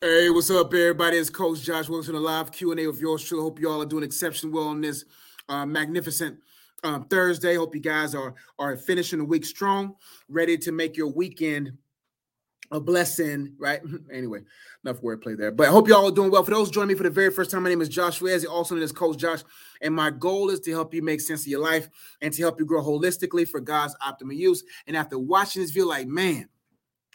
Hey, what's up, everybody? It's Coach Josh Wilson, a live Q&A with yours truly. Hope you all are doing exceptionally well on this uh, magnificent um, Thursday. Hope you guys are, are finishing the week strong, ready to make your weekend a blessing, right? anyway, enough wordplay there. But I hope you all are doing well. For those joining me for the very first time, my name is Josh Reyes, also known as Coach Josh. And my goal is to help you make sense of your life and to help you grow holistically for God's optimal use. And after watching this video, like, man,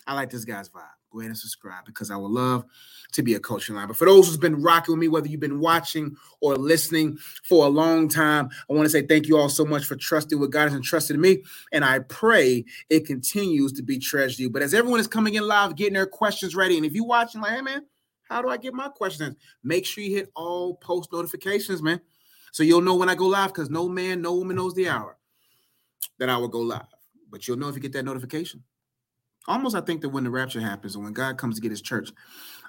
I like this guy's vibe go ahead and subscribe because I would love to be a coach in line. But for those who's been rocking with me, whether you've been watching or listening for a long time, I want to say thank you all so much for trusting what God has entrusted me. And I pray it continues to be treasured you. But as everyone is coming in live, getting their questions ready, and if you're watching, like, hey man, how do I get my questions? Make sure you hit all post notifications, man. So you'll know when I go live because no man, no woman knows the hour that I will go live. But you'll know if you get that notification almost I think that when the rapture happens and when God comes to get his church,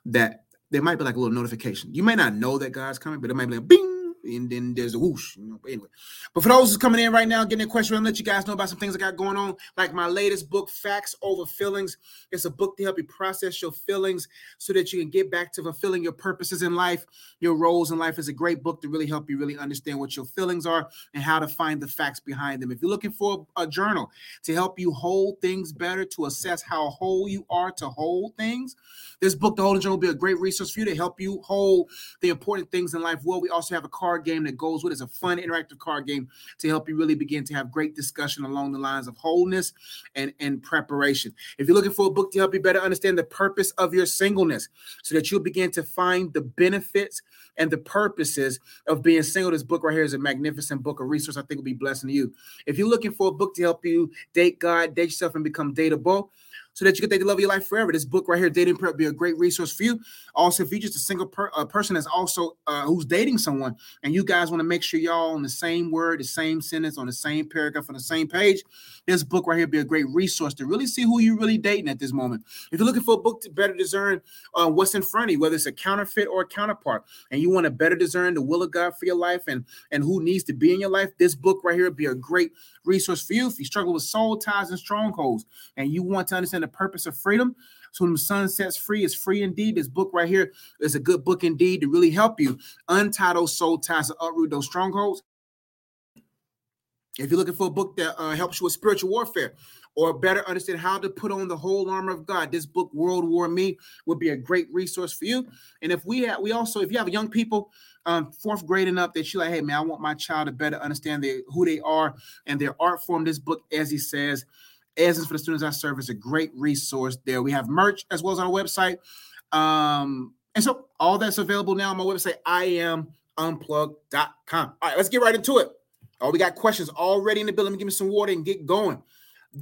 that there might be like a little notification. You may not know that God's coming, but it might be like bing, and then there's a whoosh. You know, but anyway, but for those who's coming in right now, getting a question, I'm let you guys know about some things I got going on, like my latest book, Facts Over Feelings. It's a book to help you process your feelings so that you can get back to fulfilling your purposes in life, your roles in life. is a great book to really help you really understand what your feelings are and how to find the facts behind them. If you're looking for a journal to help you hold things better, to assess how whole you are to hold things, this book, The Holding Journal, will be a great resource for you to help you hold the important things in life. Well, we also have a card card game that goes with it. It's a fun interactive card game to help you really begin to have great discussion along the lines of wholeness and, and preparation. If you're looking for a book to help you better understand the purpose of your singleness so that you'll begin to find the benefits and the purposes of being single, this book right here is a magnificent book, a resource I think will be blessing to you. If you're looking for a book to help you date God, date yourself, and become dateable, so that you can date the love of your life forever. This book right here, Dating Prep, be a great resource for you. Also, if you're just a single per, uh, person that's also uh, who's dating someone, and you guys want to make sure y'all on the same word, the same sentence, on the same paragraph, on the same page, this book right here be a great resource to really see who you're really dating at this moment. If you're looking for a book to better discern uh, what's in front of you, whether it's a counterfeit or a counterpart, and you want to better discern the will of God for your life and and who needs to be in your life, this book right here be a great resource for you. If you struggle with soul ties and strongholds, and you want to understand the purpose of freedom. So when the son sets free, is free indeed. This book right here is a good book indeed to really help you untie those soul ties and uproot those strongholds. If you're looking for a book that uh, helps you with spiritual warfare or better understand how to put on the whole armor of God, this book, World War Me, would be a great resource for you. And if we have, we also, if you have young people, um, fourth grade and up, that you like, hey man, I want my child to better understand who they are and their art form. This book, as he says, Essence for the Students I Serve is a great resource there. We have merch as well as on our website. Um, and so all that's available now on my website, iamunplugged.com. All right, let's get right into it. Oh, we got questions already in the building. Let me give me some water and get going.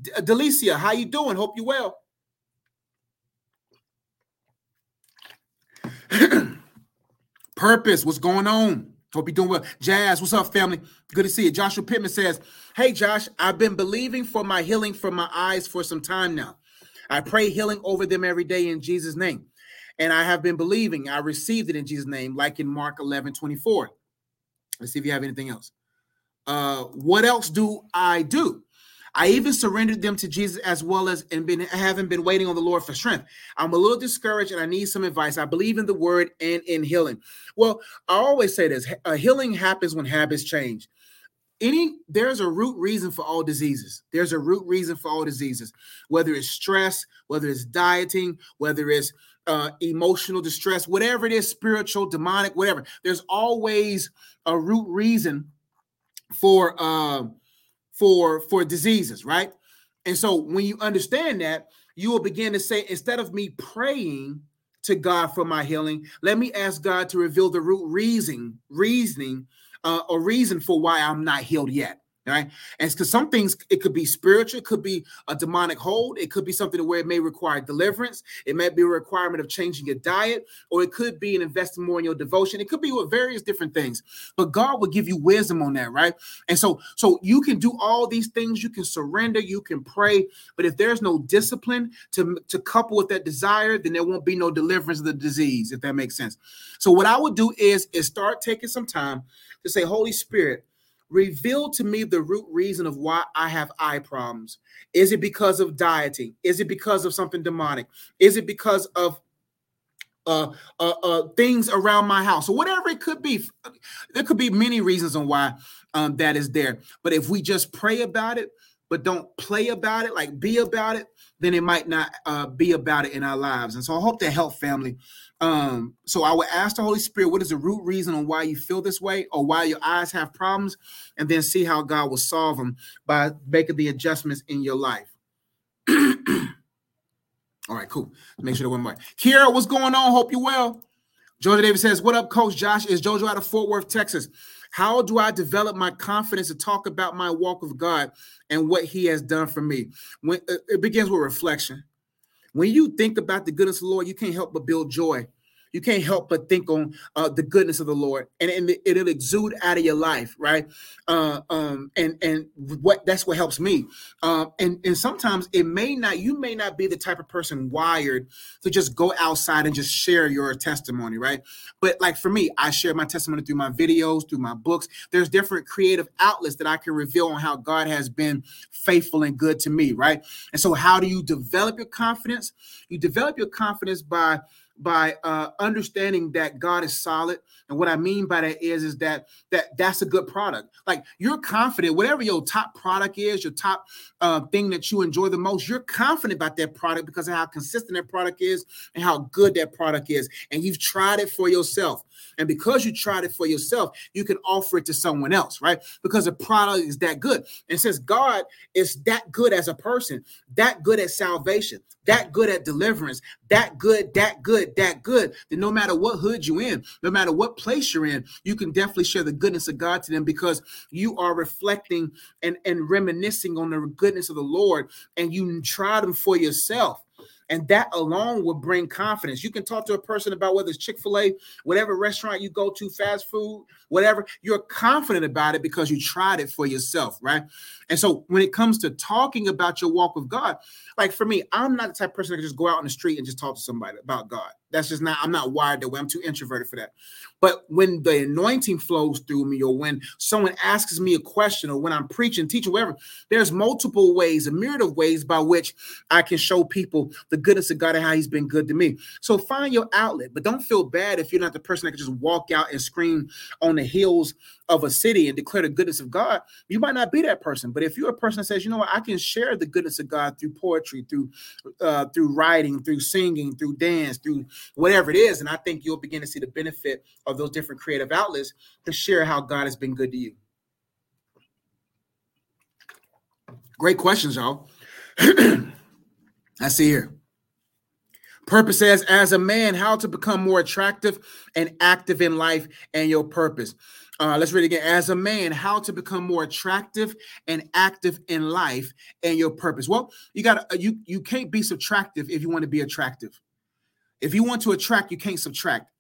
D- uh, Delicia, how you doing? Hope you well. Purpose, what's going on? Hope you're doing well. Jazz, what's up, family? Good to see you. Joshua Pittman says, Hey, Josh, I've been believing for my healing from my eyes for some time now. I pray healing over them every day in Jesus' name. And I have been believing. I received it in Jesus' name, like in Mark 11 24. Let's see if you have anything else. Uh, what else do I do? I even surrendered them to Jesus as well as and been haven't been waiting on the Lord for strength. I'm a little discouraged and I need some advice. I believe in the word and in healing. Well, I always say this: a healing happens when habits change. Any there's a root reason for all diseases. There's a root reason for all diseases, whether it's stress, whether it's dieting, whether it's uh, emotional distress, whatever it is, spiritual, demonic, whatever. There's always a root reason for uh, for for diseases, right? And so when you understand that, you will begin to say, instead of me praying to God for my healing, let me ask God to reveal the root reason, reasoning, uh, or reason for why I'm not healed yet right? And because some things it could be spiritual, it could be a demonic hold, it could be something where it may require deliverance, it may be a requirement of changing your diet, or it could be an investing more in your devotion. It could be with various different things. But God will give you wisdom on that, right? And so, so you can do all these things, you can surrender, you can pray, but if there's no discipline to, to couple with that desire, then there won't be no deliverance of the disease, if that makes sense. So what I would do is is start taking some time to say, Holy Spirit, reveal to me the root reason of why I have eye problems. Is it because of dieting? Is it because of something demonic? Is it because of uh, uh, uh, things around my house, or whatever it could be. There could be many reasons on why um, that is there. But if we just pray about it, but don't play about it, like be about it, then it might not uh, be about it in our lives. And so I hope that help family. Um, so I would ask the Holy Spirit, what is the root reason on why you feel this way or why your eyes have problems, and then see how God will solve them by making the adjustments in your life. All right, cool. Make sure that went right. Kira, what's going on? Hope you well. Georgia Davis says, What up, Coach Josh? Is Jojo out of Fort Worth, Texas? How do I develop my confidence to talk about my walk with God and what He has done for me? When uh, it begins with reflection. When you think about the goodness of the Lord, you can't help but build joy you can't help but think on uh, the goodness of the Lord, and, and it'll exude out of your life, right? Uh, um, and and what that's what helps me. Um, and and sometimes it may not. You may not be the type of person wired to just go outside and just share your testimony, right? But like for me, I share my testimony through my videos, through my books. There's different creative outlets that I can reveal on how God has been faithful and good to me, right? And so, how do you develop your confidence? You develop your confidence by by uh, understanding that God is solid. And what I mean by that is, is that that that's a good product. Like you're confident, whatever your top product is, your top uh, thing that you enjoy the most, you're confident about that product because of how consistent that product is and how good that product is. And you've tried it for yourself. And because you tried it for yourself, you can offer it to someone else, right? Because the product is that good. And since God is that good as a person, that good at salvation, that good at deliverance, that good, that good, that good, then no matter what hood you're in, no matter what place you're in, you can definitely share the goodness of God to them because you are reflecting and, and reminiscing on the goodness of the Lord and you try them for yourself. And that alone will bring confidence. You can talk to a person about whether it's Chick fil A, whatever restaurant you go to, fast food, whatever, you're confident about it because you tried it for yourself, right? And so when it comes to talking about your walk with God, like for me, I'm not the type of person that can just go out on the street and just talk to somebody about God. That's just not, I'm not wired that way. I'm too introverted for that. But when the anointing flows through me, or when someone asks me a question, or when I'm preaching, teaching, whatever, there's multiple ways, a myriad of ways by which I can show people the goodness of God and how He's been good to me. So find your outlet, but don't feel bad if you're not the person that can just walk out and scream on the hills of a city and declare the goodness of God. You might not be that person, but if you're a person that says, you know what, I can share the goodness of God through poetry, through uh, through writing, through singing, through dance, through whatever it is. And I think you'll begin to see the benefit of those different creative outlets to share how God has been good to you. Great questions, y'all. I see here. Purpose says, as a man, how to become more attractive and active in life and your purpose. Uh, let's read it again. As a man, how to become more attractive and active in life and your purpose. Well, you got you you can't be subtractive if you want to be attractive. If you want to attract, you can't subtract,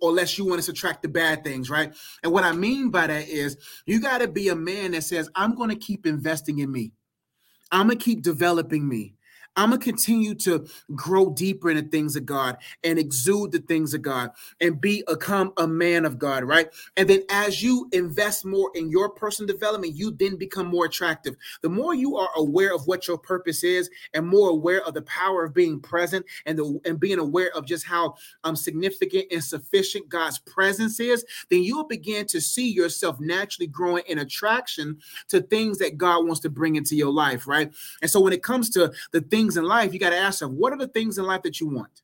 unless you want to subtract the bad things, right? And what I mean by that is you got to be a man that says, I'm going to keep investing in me. I'm going to keep developing me. I'm going to continue to grow deeper in the things of God and exude the things of God and be become a man of God, right? And then as you invest more in your personal development, you then become more attractive. The more you are aware of what your purpose is and more aware of the power of being present and the, and being aware of just how um, significant and sufficient God's presence is, then you'll begin to see yourself naturally growing in attraction to things that God wants to bring into your life, right? And so when it comes to the things things in life, you got to ask yourself, what are the things in life that you want?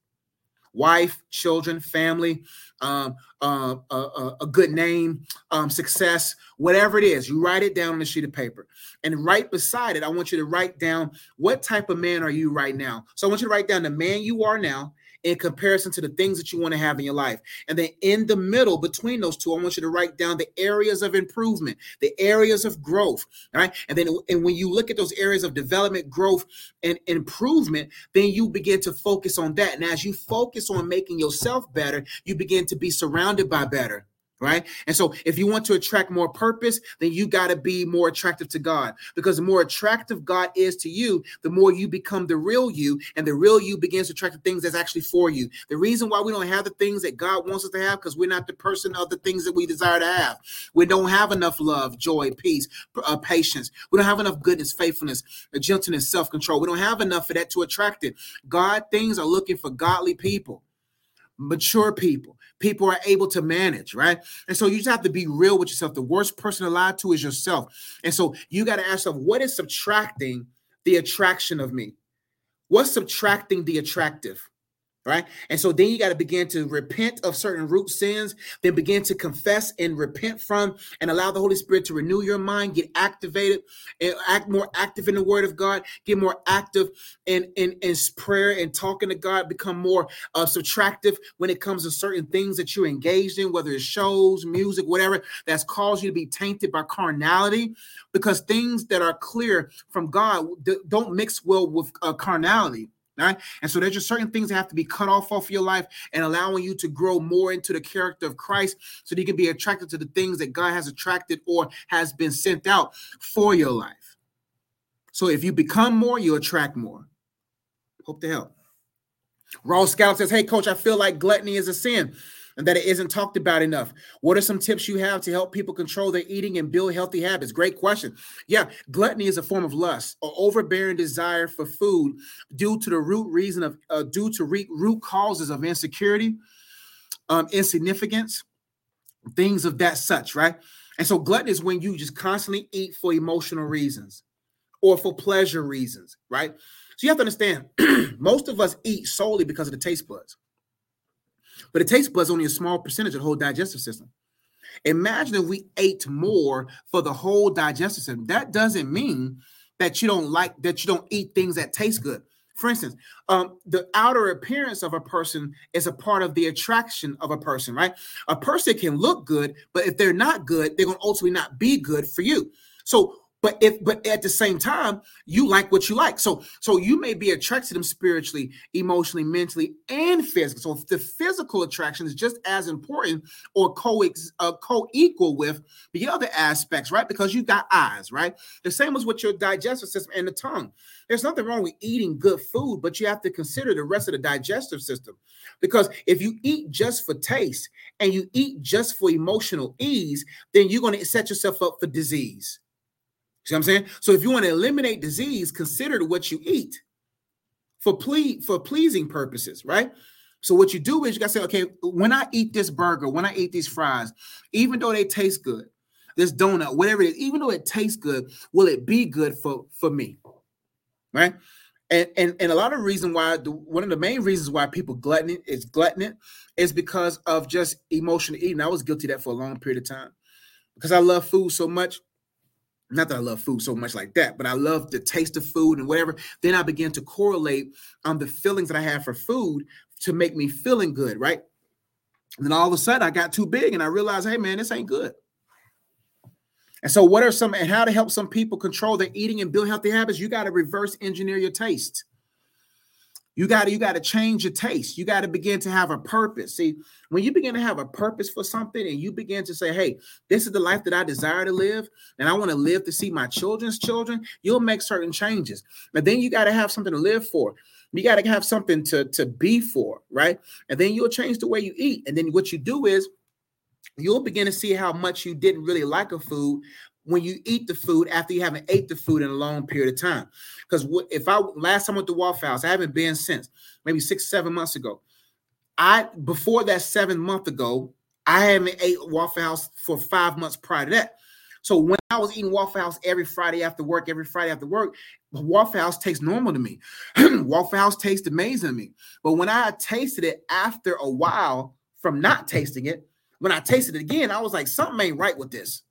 Wife, children, family, um, uh, uh, a good name, um, success, whatever it is. You write it down on a sheet of paper. And right beside it, I want you to write down what type of man are you right now. So I want you to write down the man you are now in comparison to the things that you want to have in your life. And then in the middle between those two, I want you to write down the areas of improvement, the areas of growth. Right. And then and when you look at those areas of development, growth, and improvement, then you begin to focus on that. And as you focus on making yourself better, you begin to be surrounded by better right? And so if you want to attract more purpose, then you got to be more attractive to God because the more attractive God is to you, the more you become the real you, and the real you begins to attract the things that's actually for you. The reason why we don't have the things that God wants us to have because we're not the person of the things that we desire to have. We don't have enough love, joy, peace, uh, patience. We don't have enough goodness, faithfulness, uh, gentleness, self control. We don't have enough of that to attract it. God things are looking for godly people. Mature people. People are able to manage, right? And so you just have to be real with yourself. The worst person to lie to is yourself. And so you got to ask yourself, what is subtracting the attraction of me? What's subtracting the attractive? Right? And so then you got to begin to repent of certain root sins, then begin to confess and repent from, and allow the Holy Spirit to renew your mind, get activated, and act more active in the Word of God, get more active in in, in prayer and talking to God, become more uh, subtractive when it comes to certain things that you're engaged in, whether it's shows, music, whatever that's caused you to be tainted by carnality, because things that are clear from God don't mix well with uh, carnality Right? And so there's just certain things that have to be cut off off your life and allowing you to grow more into the character of Christ so that you can be attracted to the things that God has attracted or has been sent out for your life. So if you become more, you attract more. Hope to help. Raw Scout says, Hey, coach, I feel like gluttony is a sin and that it isn't talked about enough. What are some tips you have to help people control their eating and build healthy habits? Great question. Yeah, gluttony is a form of lust or overbearing desire for food due to the root reason of uh, due to re- root causes of insecurity, um, insignificance, things of that such, right? And so gluttony is when you just constantly eat for emotional reasons or for pleasure reasons, right? So you have to understand, most of us eat solely because of the taste buds. But the taste buds only a small percentage of the whole digestive system. Imagine if we ate more for the whole digestive system. That doesn't mean that you don't like that you don't eat things that taste good. For instance, um, the outer appearance of a person is a part of the attraction of a person, right? A person can look good, but if they're not good, they're going to ultimately not be good for you. So but if but at the same time you like what you like. So so you may be attracted to them spiritually emotionally mentally and physically. So the physical attraction is just as important or co uh, co-equal with the other aspects right? Because you got eyes right? The same as with your digestive system and the tongue. There's nothing wrong with eating good food but you have to consider the rest of the digestive system. Because if you eat just for taste and you eat just for emotional ease then you're going to set yourself up for disease See what I'm saying? So if you want to eliminate disease, consider what you eat for ple- for pleasing purposes, right? So what you do is you gotta say, okay, when I eat this burger, when I eat these fries, even though they taste good, this donut, whatever it is, even though it tastes good, will it be good for for me? Right? And and, and a lot of reason why the, one of the main reasons why people glutton is glutton is because of just emotional eating. I was guilty of that for a long period of time because I love food so much not that I love food so much like that, but I love the taste of food and whatever. Then I began to correlate um, the feelings that I have for food to make me feeling good, right? And then all of a sudden I got too big and I realized, hey man, this ain't good. And so, what are some and how to help some people control their eating and build healthy habits? You got to reverse engineer your taste. You got to you got to change your taste. You got to begin to have a purpose. See, when you begin to have a purpose for something and you begin to say, "Hey, this is the life that I desire to live and I want to live to see my children's children," you'll make certain changes. But then you got to have something to live for. You got to have something to to be for, right? And then you'll change the way you eat. And then what you do is you'll begin to see how much you didn't really like a food when you eat the food after you haven't ate the food in a long period of time. Because if I last time went to Waffle House, I haven't been since maybe six, seven months ago. I before that seven month ago, I haven't ate Waffle House for five months prior to that. So when I was eating Waffle House every Friday after work, every Friday after work, Waffle House tastes normal to me. Waffle House tastes amazing to me. But when I tasted it after a while from not tasting it, when I tasted it again, I was like, something ain't right with this.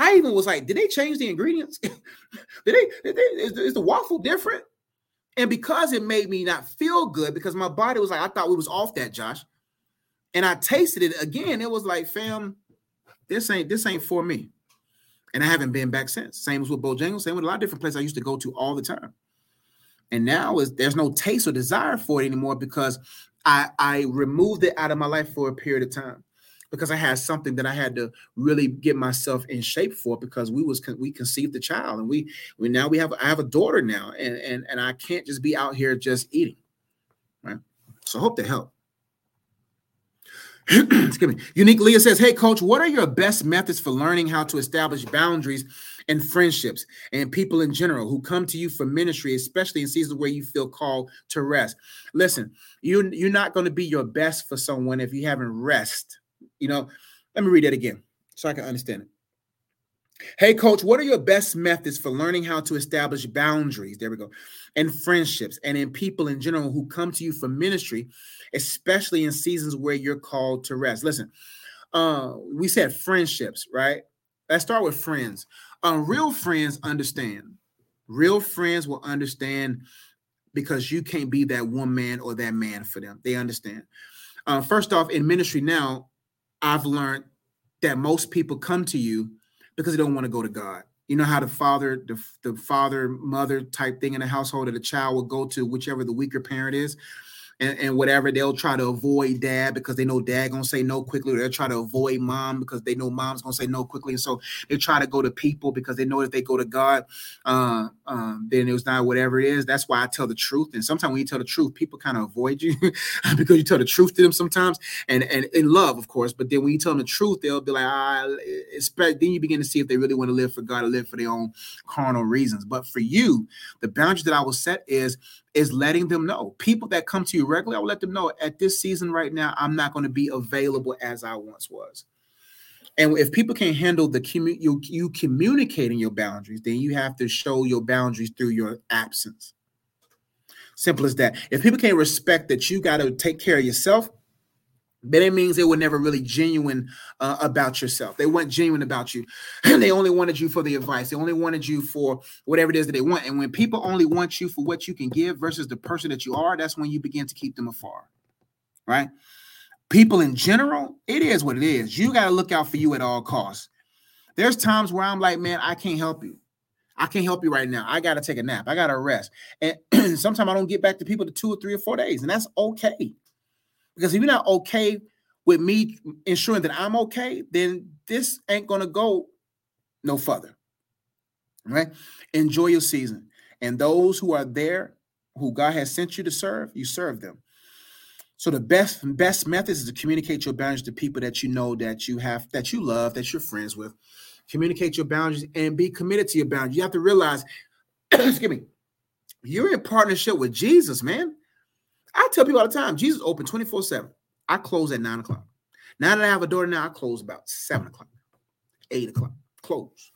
I even was like, did they change the ingredients? did they, did they is, is, the waffle different? And because it made me not feel good, because my body was like, I thought we was off that, Josh. And I tasted it again. It was like, fam, this ain't this ain't for me. And I haven't been back since. Same as with Bojangles, same with a lot of different places I used to go to all the time. And now is there's no taste or desire for it anymore because I I removed it out of my life for a period of time because I had something that I had to really get myself in shape for because we was we conceived the child and we we now we have I have a daughter now and and and I can't just be out here just eating, right? So I hope to help. Excuse me. Unique Leah says, Hey, coach, what are your best methods for learning how to establish boundaries and friendships and people in general who come to you for ministry, especially in seasons where you feel called to rest? Listen, you, you're not going to be your best for someone if you haven't rest. You know, let me read that again so I can understand it. Hey, coach, what are your best methods for learning how to establish boundaries? There we go. And friendships and in people in general who come to you for ministry, especially in seasons where you're called to rest. Listen, uh, we said friendships, right? Let's start with friends. Uh, real friends understand. Real friends will understand because you can't be that one man or that man for them. They understand. Uh, first off, in ministry now, I've learned that most people come to you because they don't want to go to God. You know how the father, the, the father, mother type thing in the household that the child will go to whichever the weaker parent is and, and whatever they'll try to avoid dad because they know dad gonna say no quickly. They'll try to avoid mom because they know mom's gonna say no quickly, and so they try to go to people because they know if they go to God, uh, um, then it was not whatever it is. That's why I tell the truth. And sometimes when you tell the truth, people kind of avoid you because you tell the truth to them sometimes, and and in love, of course. But then when you tell them the truth, they'll be like, ah, expect. Then you begin to see if they really want to live for God or live for their own carnal reasons. But for you, the boundary that I will set is is letting them know. People that come to you regularly, I will let them know at this season right now, I'm not going to be available as I once was. And if people can't handle the commu- you, you communicating your boundaries, then you have to show your boundaries through your absence. Simple as that. If people can't respect that you got to take care of yourself, but it means they were never really genuine uh, about yourself. They weren't genuine about you. they only wanted you for the advice. They only wanted you for whatever it is that they want. And when people only want you for what you can give versus the person that you are, that's when you begin to keep them afar. Right? People in general, it is what it is. You got to look out for you at all costs. There's times where I'm like, man, I can't help you. I can't help you right now. I got to take a nap. I got to rest. And sometimes I don't get back to people to two or three or four days, and that's okay. Because if you're not okay with me ensuring that I'm okay, then this ain't gonna go no further. Right? Enjoy your season. And those who are there, who God has sent you to serve, you serve them. So the best best method is to communicate your boundaries to people that you know that you have that you love, that you're friends with. Communicate your boundaries and be committed to your boundaries. You have to realize, excuse me, you're in partnership with Jesus, man. I tell people all the time, Jesus open 24 7. I close at nine o'clock. Now that I have a daughter now, I close about seven o'clock, eight o'clock. Close.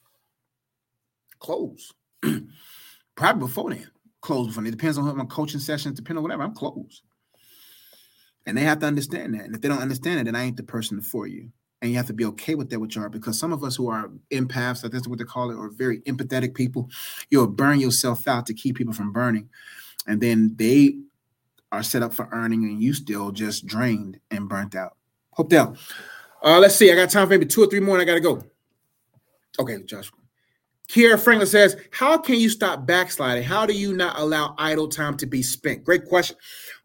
Close. Probably before then. Close before then. It depends on my coaching sessions, depending on whatever. I'm closed. And they have to understand that. And if they don't understand it, then I ain't the person for you. And you have to be okay with that, which are because some of us who are empaths, that's what they call it, or very empathetic people, you'll burn yourself out to keep people from burning. And then they are set up for earning and you still just drained and burnt out. Hope that. Uh, let's see. I got time for maybe two or three more and I got to go. Okay, Josh. Kiera Franklin says, How can you stop backsliding? How do you not allow idle time to be spent? Great question.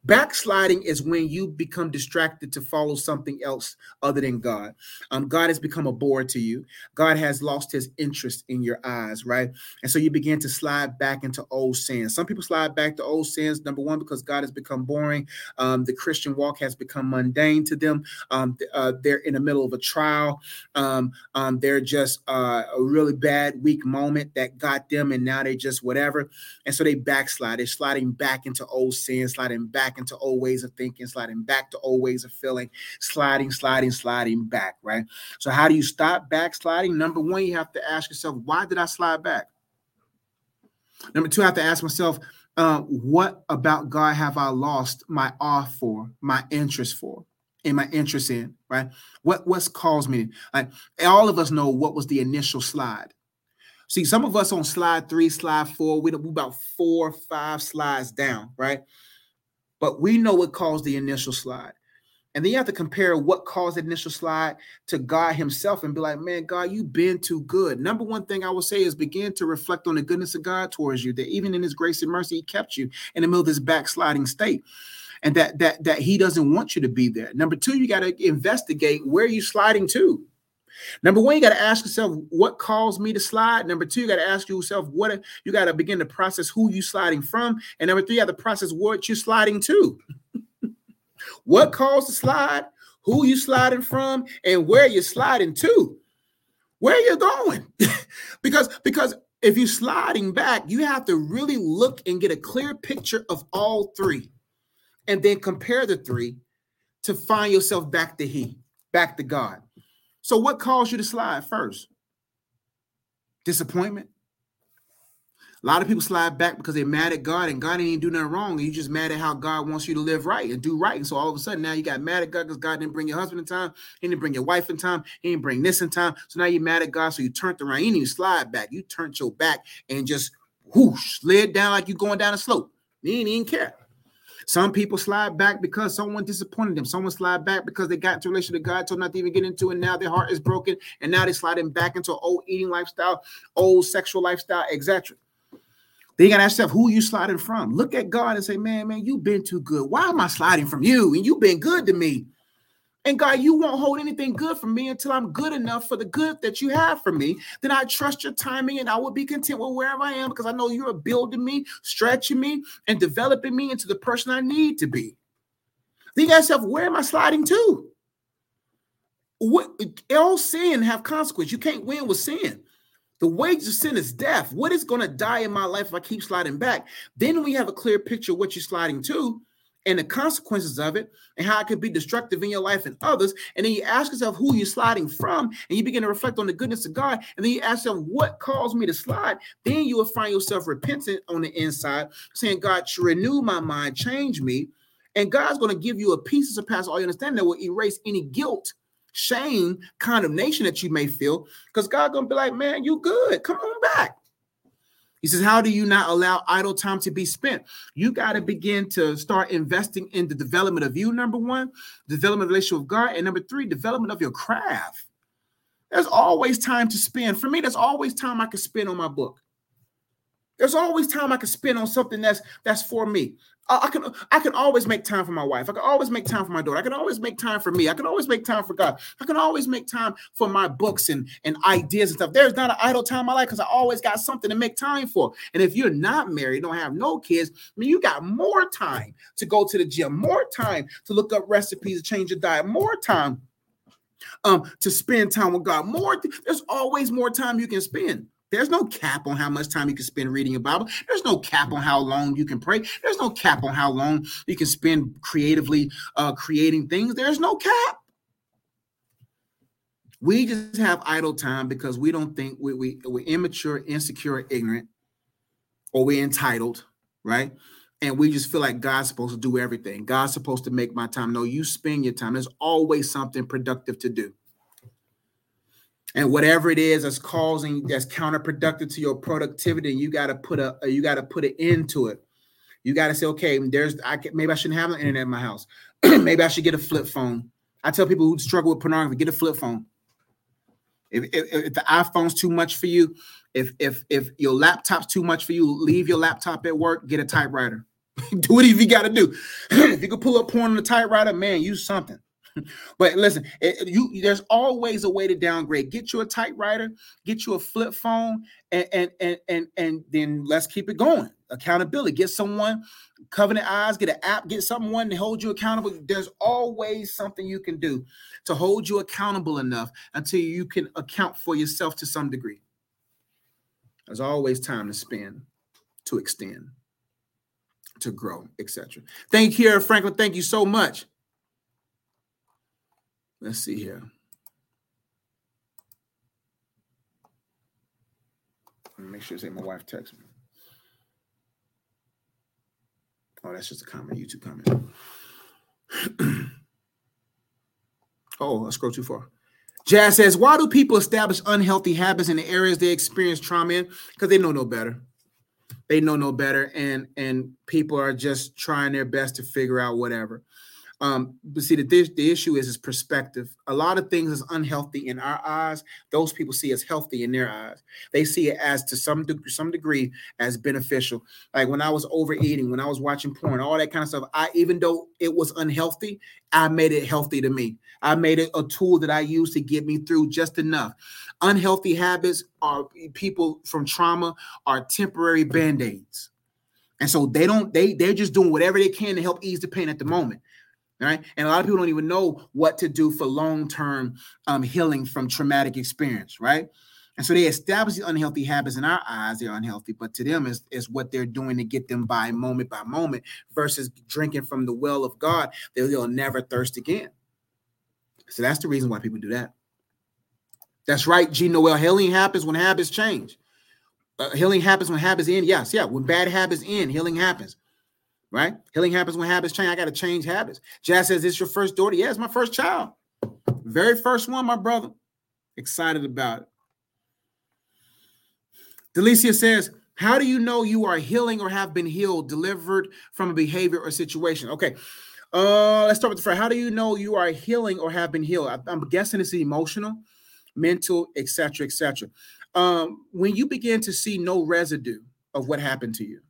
Backsliding is when you become distracted to follow something else other than God. Um, God has become a bore to you. God has lost his interest in your eyes, right? And so you begin to slide back into old sins. Some people slide back to old sins, number one, because God has become boring. Um, the Christian walk has become mundane to them. Um, uh, they're in the middle of a trial. Um, um, they're just uh, a really bad, weak moment that got them, and now they just whatever. And so they backslide. They're sliding back into old sins, sliding back back into old ways of thinking, sliding back to old ways of feeling, sliding, sliding, sliding back, right? So, how do you stop backsliding? Number one, you have to ask yourself, why did I slide back? Number two, I have to ask myself, uh, what about God have I lost my awe for, my interest for? in my interest in right what what's caused me like all of us know what was the initial slide see some of us on slide three slide four we we about four five slides down right but we know what caused the initial slide. And then you have to compare what caused the initial slide to God Himself and be like, man, God, you've been too good. Number one thing I will say is begin to reflect on the goodness of God towards you, that even in His grace and mercy, He kept you in the middle of this backsliding state. And that that that he doesn't want you to be there. Number two, you got to investigate where you sliding to. Number one, you got to ask yourself what caused me to slide. Number two, you got to ask yourself what you got to begin to process who you sliding from. And number three, you have to process what you're sliding to. what caused the slide? who you sliding from, and where you're sliding to. Where you going? because because if you're sliding back, you have to really look and get a clear picture of all three, and then compare the three to find yourself back to He, back to God. So, what caused you to slide first? Disappointment, a lot of people slide back because they're mad at God and God ain't do nothing wrong. And you just mad at how God wants you to live right and do right. And so all of a sudden now you got mad at God because God didn't bring your husband in time. He didn't bring your wife in time. He didn't bring this in time. So now you're mad at God. So you turned around. You didn't even slide back. You turned your back and just whoosh, slid down like you're going down a slope. You didn't even care. Some people slide back because someone disappointed them. Someone slide back because they got into a relationship with God, told not to even get into. And now their heart is broken, and now they're sliding back into old eating lifestyle, old sexual lifestyle, etc. Then you gotta ask yourself, who you sliding from? Look at God and say, man, man, you've been too good. Why am I sliding from you? And you've been good to me. And God, you won't hold anything good from me until I'm good enough for the good that you have for me. Then I trust your timing and I will be content with wherever I am because I know you're building me, stretching me, and developing me into the person I need to be. Ask yourself, where am I sliding to? What all sin have consequence. You can't win with sin. The wage of sin is death. What is going to die in my life if I keep sliding back? Then we have a clear picture of what you're sliding to and the consequences of it and how it could be destructive in your life and others. And then you ask yourself who you're sliding from and you begin to reflect on the goodness of God. And then you ask yourself, what caused me to slide? Then you will find yourself repentant on the inside, saying, God, renew my mind, change me. And God's going to give you a peace that surpasses all your understanding that will erase any guilt shame, condemnation that you may feel, because God's gonna be like, man, you good. Come on back. He says, How do you not allow idle time to be spent? You got to begin to start investing in the development of you, number one, development of relationship with God, and number three, development of your craft. There's always time to spend. For me, there's always time I can spend on my book. There's always time I can spend on something that's that's for me. I, can I can always make time for my wife. I can always make time for my daughter. I can always make time for me. I can always make time for God. I can always make time for my books and, and ideas and stuff. There's not an idle time in my life because I always got something to make time for. And if you're not married, don't have no kids, I mean you got more time to go to the gym, more time to look up recipes, change your diet, more time um to spend time with God. More, there's always more time you can spend. There's no cap on how much time you can spend reading your Bible. There's no cap on how long you can pray. There's no cap on how long you can spend creatively uh, creating things. There's no cap. We just have idle time because we don't think we, we, we're immature, insecure, ignorant, or we're entitled, right? And we just feel like God's supposed to do everything. God's supposed to make my time. No, you spend your time. There's always something productive to do and whatever it is that's causing that's counterproductive to your productivity you got to put a uh, you got to put an end to it. You got to say okay there's i can, maybe i shouldn't have an internet in my house. Maybe i should get a flip phone. I tell people who struggle with pornography get a flip phone. If, if, if the iphone's too much for you if if if your laptop's too much for you leave your laptop at work get a typewriter. Do whatever you got to do. If you can pull up porn on the typewriter man use something but listen, it, you there's always a way to downgrade. Get you a typewriter, get you a flip phone, and and and and, and then let's keep it going. Accountability. Get someone, covenant eyes, get an app, get someone to hold you accountable. There's always something you can do to hold you accountable enough until you can account for yourself to some degree. There's always time to spend, to extend, to grow, etc. Thank you, Franklin. Thank you so much. Let's see here. Make sure to say my wife texts me. Oh, that's just a comment, YouTube comment. oh, I scroll too far. Jazz says, why do people establish unhealthy habits in the areas they experience trauma in? Because they know no better. They know no better, and and people are just trying their best to figure out whatever. Um, but see, the, the issue is is perspective. A lot of things is unhealthy in our eyes. Those people see as healthy in their eyes. They see it as to some de- some degree as beneficial. Like when I was overeating, when I was watching porn, all that kind of stuff. I even though it was unhealthy, I made it healthy to me. I made it a tool that I used to get me through just enough. Unhealthy habits are people from trauma are temporary band-aids. And so they don't, they they're just doing whatever they can to help ease the pain at the moment. Right? And a lot of people don't even know what to do for long-term um, healing from traumatic experience, right? And so they establish the unhealthy habits in our eyes, they're unhealthy, but to them is, is what they're doing to get them by moment by moment versus drinking from the well of God, they'll, they'll never thirst again. So that's the reason why people do that. That's right, G. Noel. Healing happens when habits change. Uh, healing happens when habits end. Yes, yeah. When bad habits end, healing happens right? Healing happens when habits change. I got to change habits. Jazz says, It's your first daughter. Yeah, it's my first child. Very first one, my brother. Excited about it. Delicia says, How do you know you are healing or have been healed, delivered from a behavior or situation? Okay. Uh, let's start with the first. How do you know you are healing or have been healed? I, am guessing it's emotional, mental, etc., etc. Um, when you begin to see no residue of what happened to you,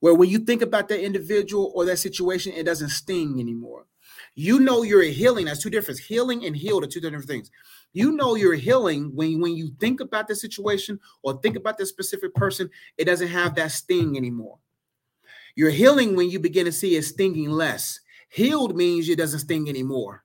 where when you think about that individual or that situation, it doesn't sting anymore. You know you're healing. That's two different. Healing and healed are two different things. You know you're healing when when you think about the situation or think about the specific person, it doesn't have that sting anymore. You're healing when you begin to see it stinging less. Healed means it doesn't sting anymore.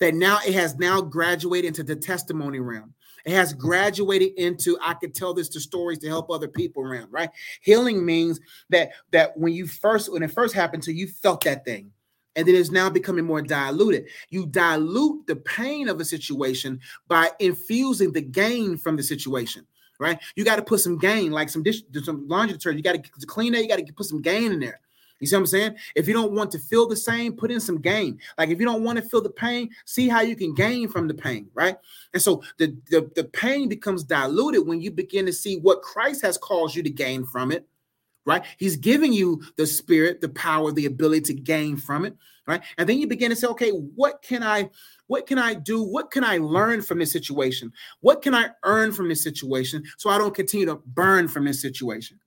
That now it has now graduated into the testimony realm. It has graduated into I could tell this to stories to help other people around, right? Healing means that that when you first when it first happened to you, you felt that thing. And then it's now becoming more diluted. You dilute the pain of a situation by infusing the gain from the situation right? You got to put some gain, like some dish, some laundry detergent. You got to clean that. You got to put some gain in there. You see what I'm saying? If you don't want to feel the same, put in some gain. Like if you don't want to feel the pain, see how you can gain from the pain, right? And so the, the, the pain becomes diluted when you begin to see what Christ has caused you to gain from it, right? He's giving you the spirit, the power, the ability to gain from it, right? And then you begin to say, okay, what can I what can I do? What can I learn from this situation? What can I earn from this situation so I don't continue to burn from this situation?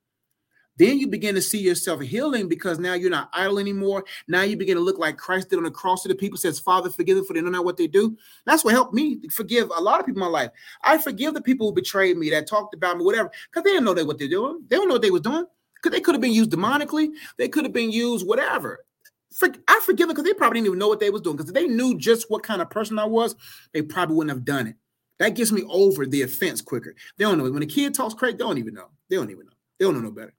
Then you begin to see yourself healing because now you're not idle anymore. Now you begin to look like Christ did on the cross to the people, says, Father, forgive them for they know what they do. That's what helped me forgive a lot of people in my life. I forgive the people who betrayed me, that talked about me, whatever, because they didn't know that what they're doing. They don't know what they was doing. Because they could have been used demonically, they could have been used whatever. I forgive them because they probably didn't even know what they was doing. Because if they knew just what kind of person I was, they probably wouldn't have done it. That gets me over the offense quicker. They don't know. When a kid talks crazy, they don't even know. They don't even know. They don't know no better.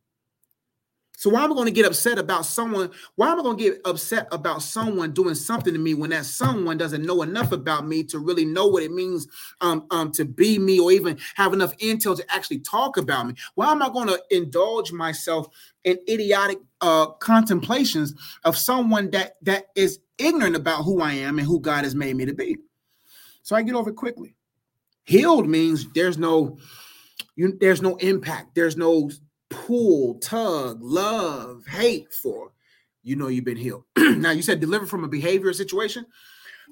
So why am I going to get upset about someone? Why am I going to get upset about someone doing something to me when that someone doesn't know enough about me to really know what it means um, um, to be me or even have enough intel to actually talk about me? Why am I going to indulge myself in idiotic uh, contemplations of someone that that is ignorant about who I am and who God has made me to be? So I get over quickly. Healed means there's no you, there's no impact. There's no pull, tug, love, hate for, you know you've been healed. now you said deliver from a behavior situation.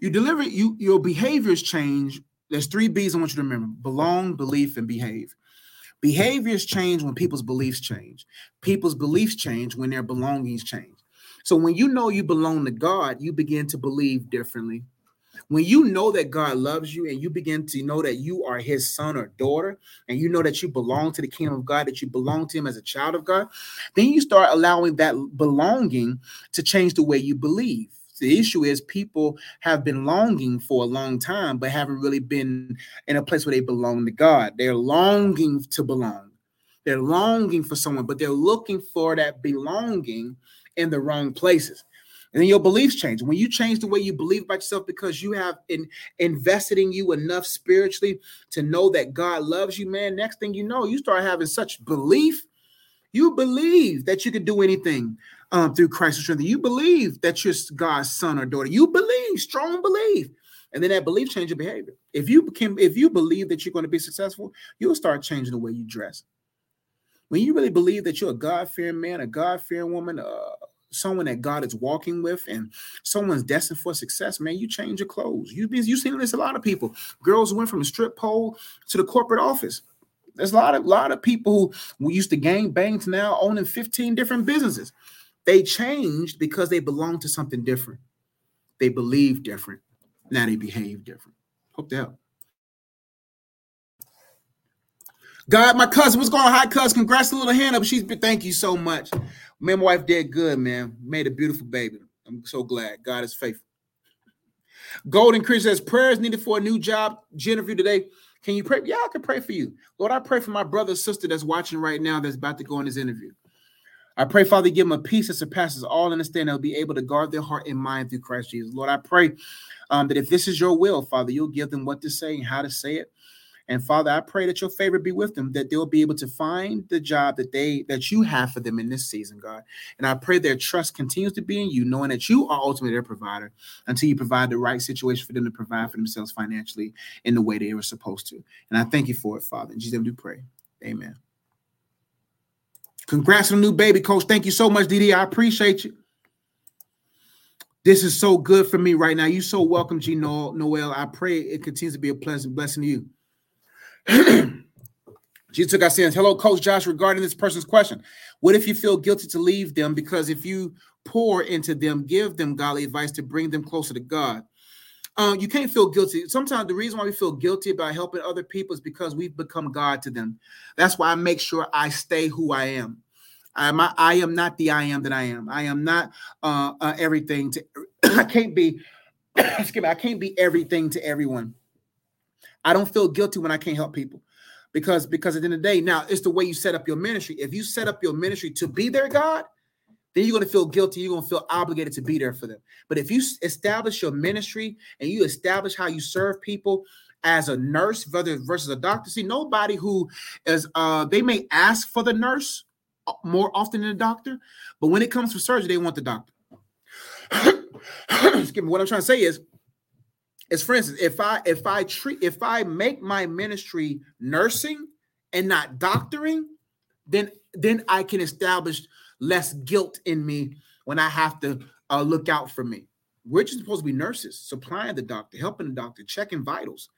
You deliver you your behaviors change. There's three B's I want you to remember: belong, belief, and behave. Behaviors change when people's beliefs change. People's beliefs change when their belongings change. So when you know you belong to God, you begin to believe differently. When you know that God loves you and you begin to know that you are his son or daughter, and you know that you belong to the kingdom of God, that you belong to him as a child of God, then you start allowing that belonging to change the way you believe. The issue is people have been longing for a long time, but haven't really been in a place where they belong to God. They're longing to belong. They're longing for someone, but they're looking for that belonging in the wrong places and then your beliefs change. When you change the way you believe about yourself because you have in, invested in you enough spiritually to know that God loves you, man, next thing you know, you start having such belief. You believe that you can do anything um, through Christ's strength. You believe that you're God's son or daughter. You believe, strong belief. And then that belief change your behavior. If you can, if you believe that you're going to be successful, you'll start changing the way you dress. When you really believe that you're a God-fearing man, a God-fearing woman, uh, someone that God is walking with and someone's destined for success, man, you change your clothes. You've been you've seen this a lot of people. Girls went from a strip pole to the corporate office. There's a lot of lot of people who used to gang bang to now owning 15 different businesses. They changed because they belong to something different. They believe different. Now they behave different. Hope that help. God, my cousin, what's going on? Hi, cousin. Congrats, a little hand up. She's been thank you so much. Man, my wife did good, man. Made a beautiful baby. I'm so glad. God is faithful. Golden Chris says prayers needed for a new job. Jennifer today. Can you pray? Yeah, I can pray for you. Lord, I pray for my brother sister that's watching right now that's about to go on this interview. I pray, Father, give them a peace that surpasses all understanding. They'll be able to guard their heart and mind through Christ Jesus. Lord, I pray um, that if this is your will, Father, you'll give them what to say and how to say it. And Father, I pray that your favor be with them, that they'll be able to find the job that they that you have for them in this season, God. And I pray their trust continues to be in you, knowing that you are ultimately their provider until you provide the right situation for them to provide for themselves financially in the way they were supposed to. And I thank you for it, Father. In Jesus' name do pray. Amen. Congrats on the new baby, coach. Thank you so much, DD. I appreciate you. This is so good for me right now. You're so welcome, G Noel. I pray it continues to be a pleasant blessing to you. Jesus took our sins. Hello, Coach Josh. Regarding this person's question, what if you feel guilty to leave them because if you pour into them, give them godly advice to bring them closer to God? Um, you can't feel guilty. Sometimes the reason why we feel guilty about helping other people is because we've become God to them. That's why I make sure I stay who I am. I'm, I am not the I am that I am. I am not uh, uh, everything to. I can't be. excuse me. I can't be everything to everyone. I don't feel guilty when I can't help people because because at the end of the day, now it's the way you set up your ministry. If you set up your ministry to be their God, then you're going to feel guilty. You're going to feel obligated to be there for them. But if you establish your ministry and you establish how you serve people as a nurse versus a doctor, see nobody who is uh they may ask for the nurse uh, more often than a doctor, but when it comes to surgery, they want the doctor. Excuse me. What I'm trying to say is is for instance, if I if I treat if I make my ministry nursing and not doctoring, then then I can establish less guilt in me when I have to uh, look out for me. We're just supposed to be nurses, supplying the doctor, helping the doctor, checking vitals,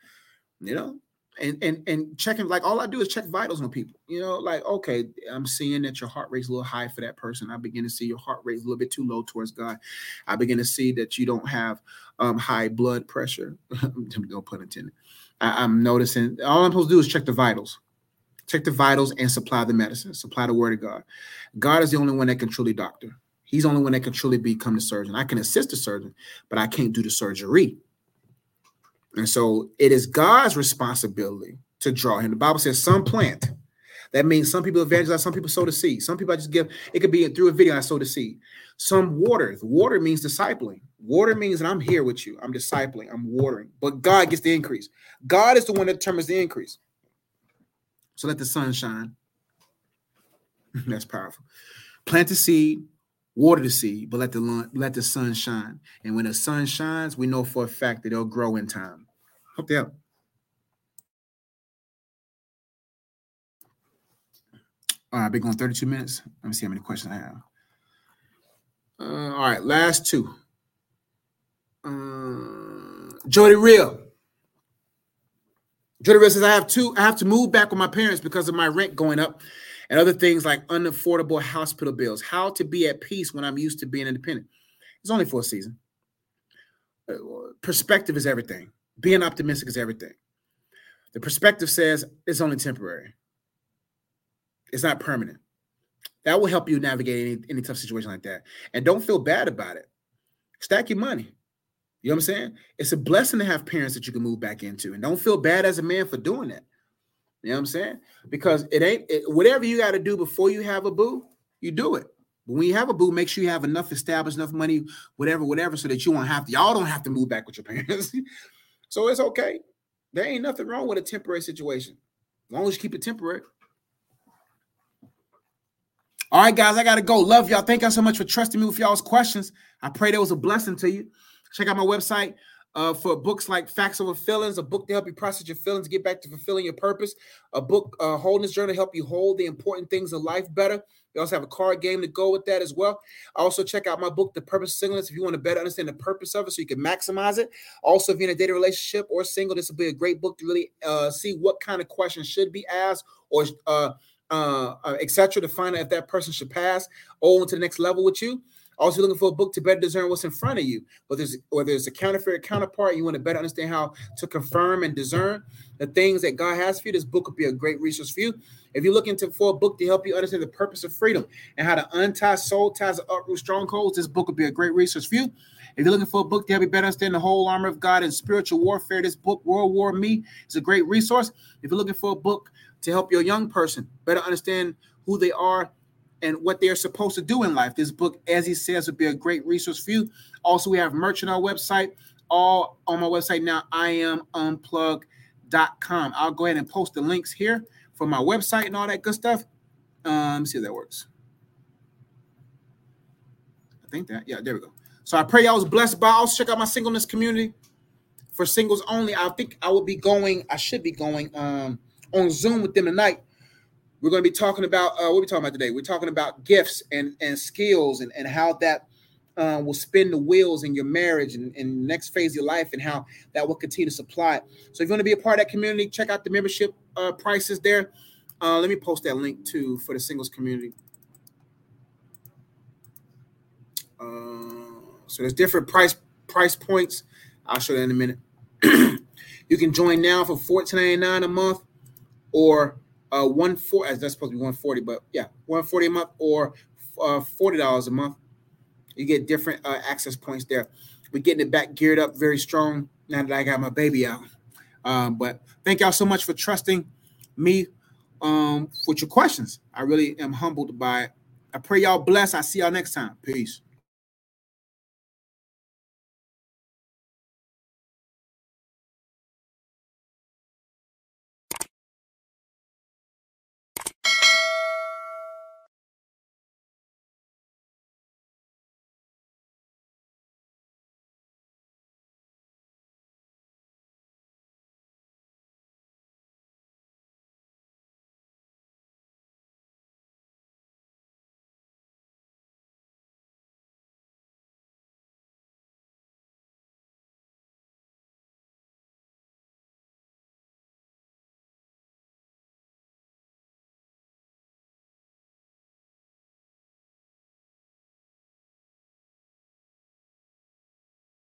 you know, and and and checking like all I do is check vitals on people. You know, like okay, I'm seeing that your heart rate's a little high for that person. I begin to see your heart rate a little bit too low towards God. I begin to see that you don't have um, high blood pressure. no pun intended. I, I'm noticing all I'm supposed to do is check the vitals, check the vitals, and supply the medicine, supply the word of God. God is the only one that can truly doctor. He's the only one that can truly become the surgeon. I can assist the surgeon, but I can't do the surgery. And so it is God's responsibility to draw him. The Bible says some plant. That means some people evangelize, some people sow the seed. Some people I just give, it could be through a video, I sow the seed. Some water. Water means discipling. Water means that I'm here with you. I'm discipling. I'm watering. But God gets the increase. God is the one that determines the increase. So let the sun shine. That's powerful. Plant the seed, water the seed, but let the let the sun shine. And when the sun shines, we know for a fact that it'll grow in time. Hook you out. All right, I've been going 32 minutes. Let me see how many questions I have. Uh, all right, last two. Uh, Jody Real. Jody Real says, I have two, I have to move back with my parents because of my rent going up and other things like unaffordable hospital bills. How to be at peace when I'm used to being independent. It's only for a season. Uh, perspective is everything being optimistic is everything. The perspective says it's only temporary. It's not permanent. That will help you navigate any, any tough situation like that. And don't feel bad about it. Stack your money. You know what I'm saying? It's a blessing to have parents that you can move back into. And don't feel bad as a man for doing that. You know what I'm saying? Because it ain't it, whatever you got to do before you have a boo, you do it. But when you have a boo, make sure you have enough established, enough money, whatever, whatever, so that you won't have to, y'all don't have to move back with your parents. So it's okay. There ain't nothing wrong with a temporary situation. As long as you keep it temporary. All right, guys, I got to go. Love y'all. Thank y'all so much for trusting me with y'all's questions. I pray that was a blessing to you. Check out my website uh, for books like Facts Over Feelings, a book to help you process your feelings, get back to fulfilling your purpose, a book, uh, Wholeness Journal, help you hold the important things of life better. We also have a card game to go with that as well. Also, check out my book, The Purpose of Singleness, if you want to better understand the purpose of it so you can maximize it. Also, if you're in a dating relationship or single, this will be a great book to really uh, see what kind of questions should be asked or uh, uh, uh etc. to find out if that person should pass on to the next level with you. Also, looking for a book to better discern what's in front of you, whether there's whether it's a counterfeit counterpart, you want to better understand how to confirm and discern the things that God has for you. This book would be a great resource for you. If you're looking to, for a book to help you understand the purpose of freedom and how to untie soul ties and uproot strongholds, this book would be a great resource for you. If you're looking for a book to help you better understand the whole armor of God and spiritual warfare, this book, World War Me, is a great resource. If you're looking for a book to help your young person better understand who they are and what they're supposed to do in life. This book, as he says, would be a great resource for you. Also, we have merch on our website, all on my website now, I am unplug.com. I'll go ahead and post the links here for my website and all that good stuff. Um, see if that works. I think that, yeah, there we go. So I pray y'all was blessed by. Also check out my singleness community for singles only. I think I will be going. I should be going um, on Zoom with them tonight we're going to be talking about uh, what are we talking about today? We're talking about gifts and and skills and and how that uh, will spin the wheels in your marriage and, and next phase of your life and how that will continue to supply. So if you want to be a part of that community, check out the membership uh, prices there. Uh, let me post that link too for the singles community. Uh, so there's different price price points. I'll show that in a minute. you can join now for $14.99 a month or uh one four as that's supposed to be 140 but yeah 140 a month or uh 40 dollars a month. You get different uh, access points there. We're getting it back geared up very strong now that i got my baby out. Um but thank y'all so much for trusting me um with your questions. I really am humbled by it. I pray y'all bless. I see y'all next time. Peace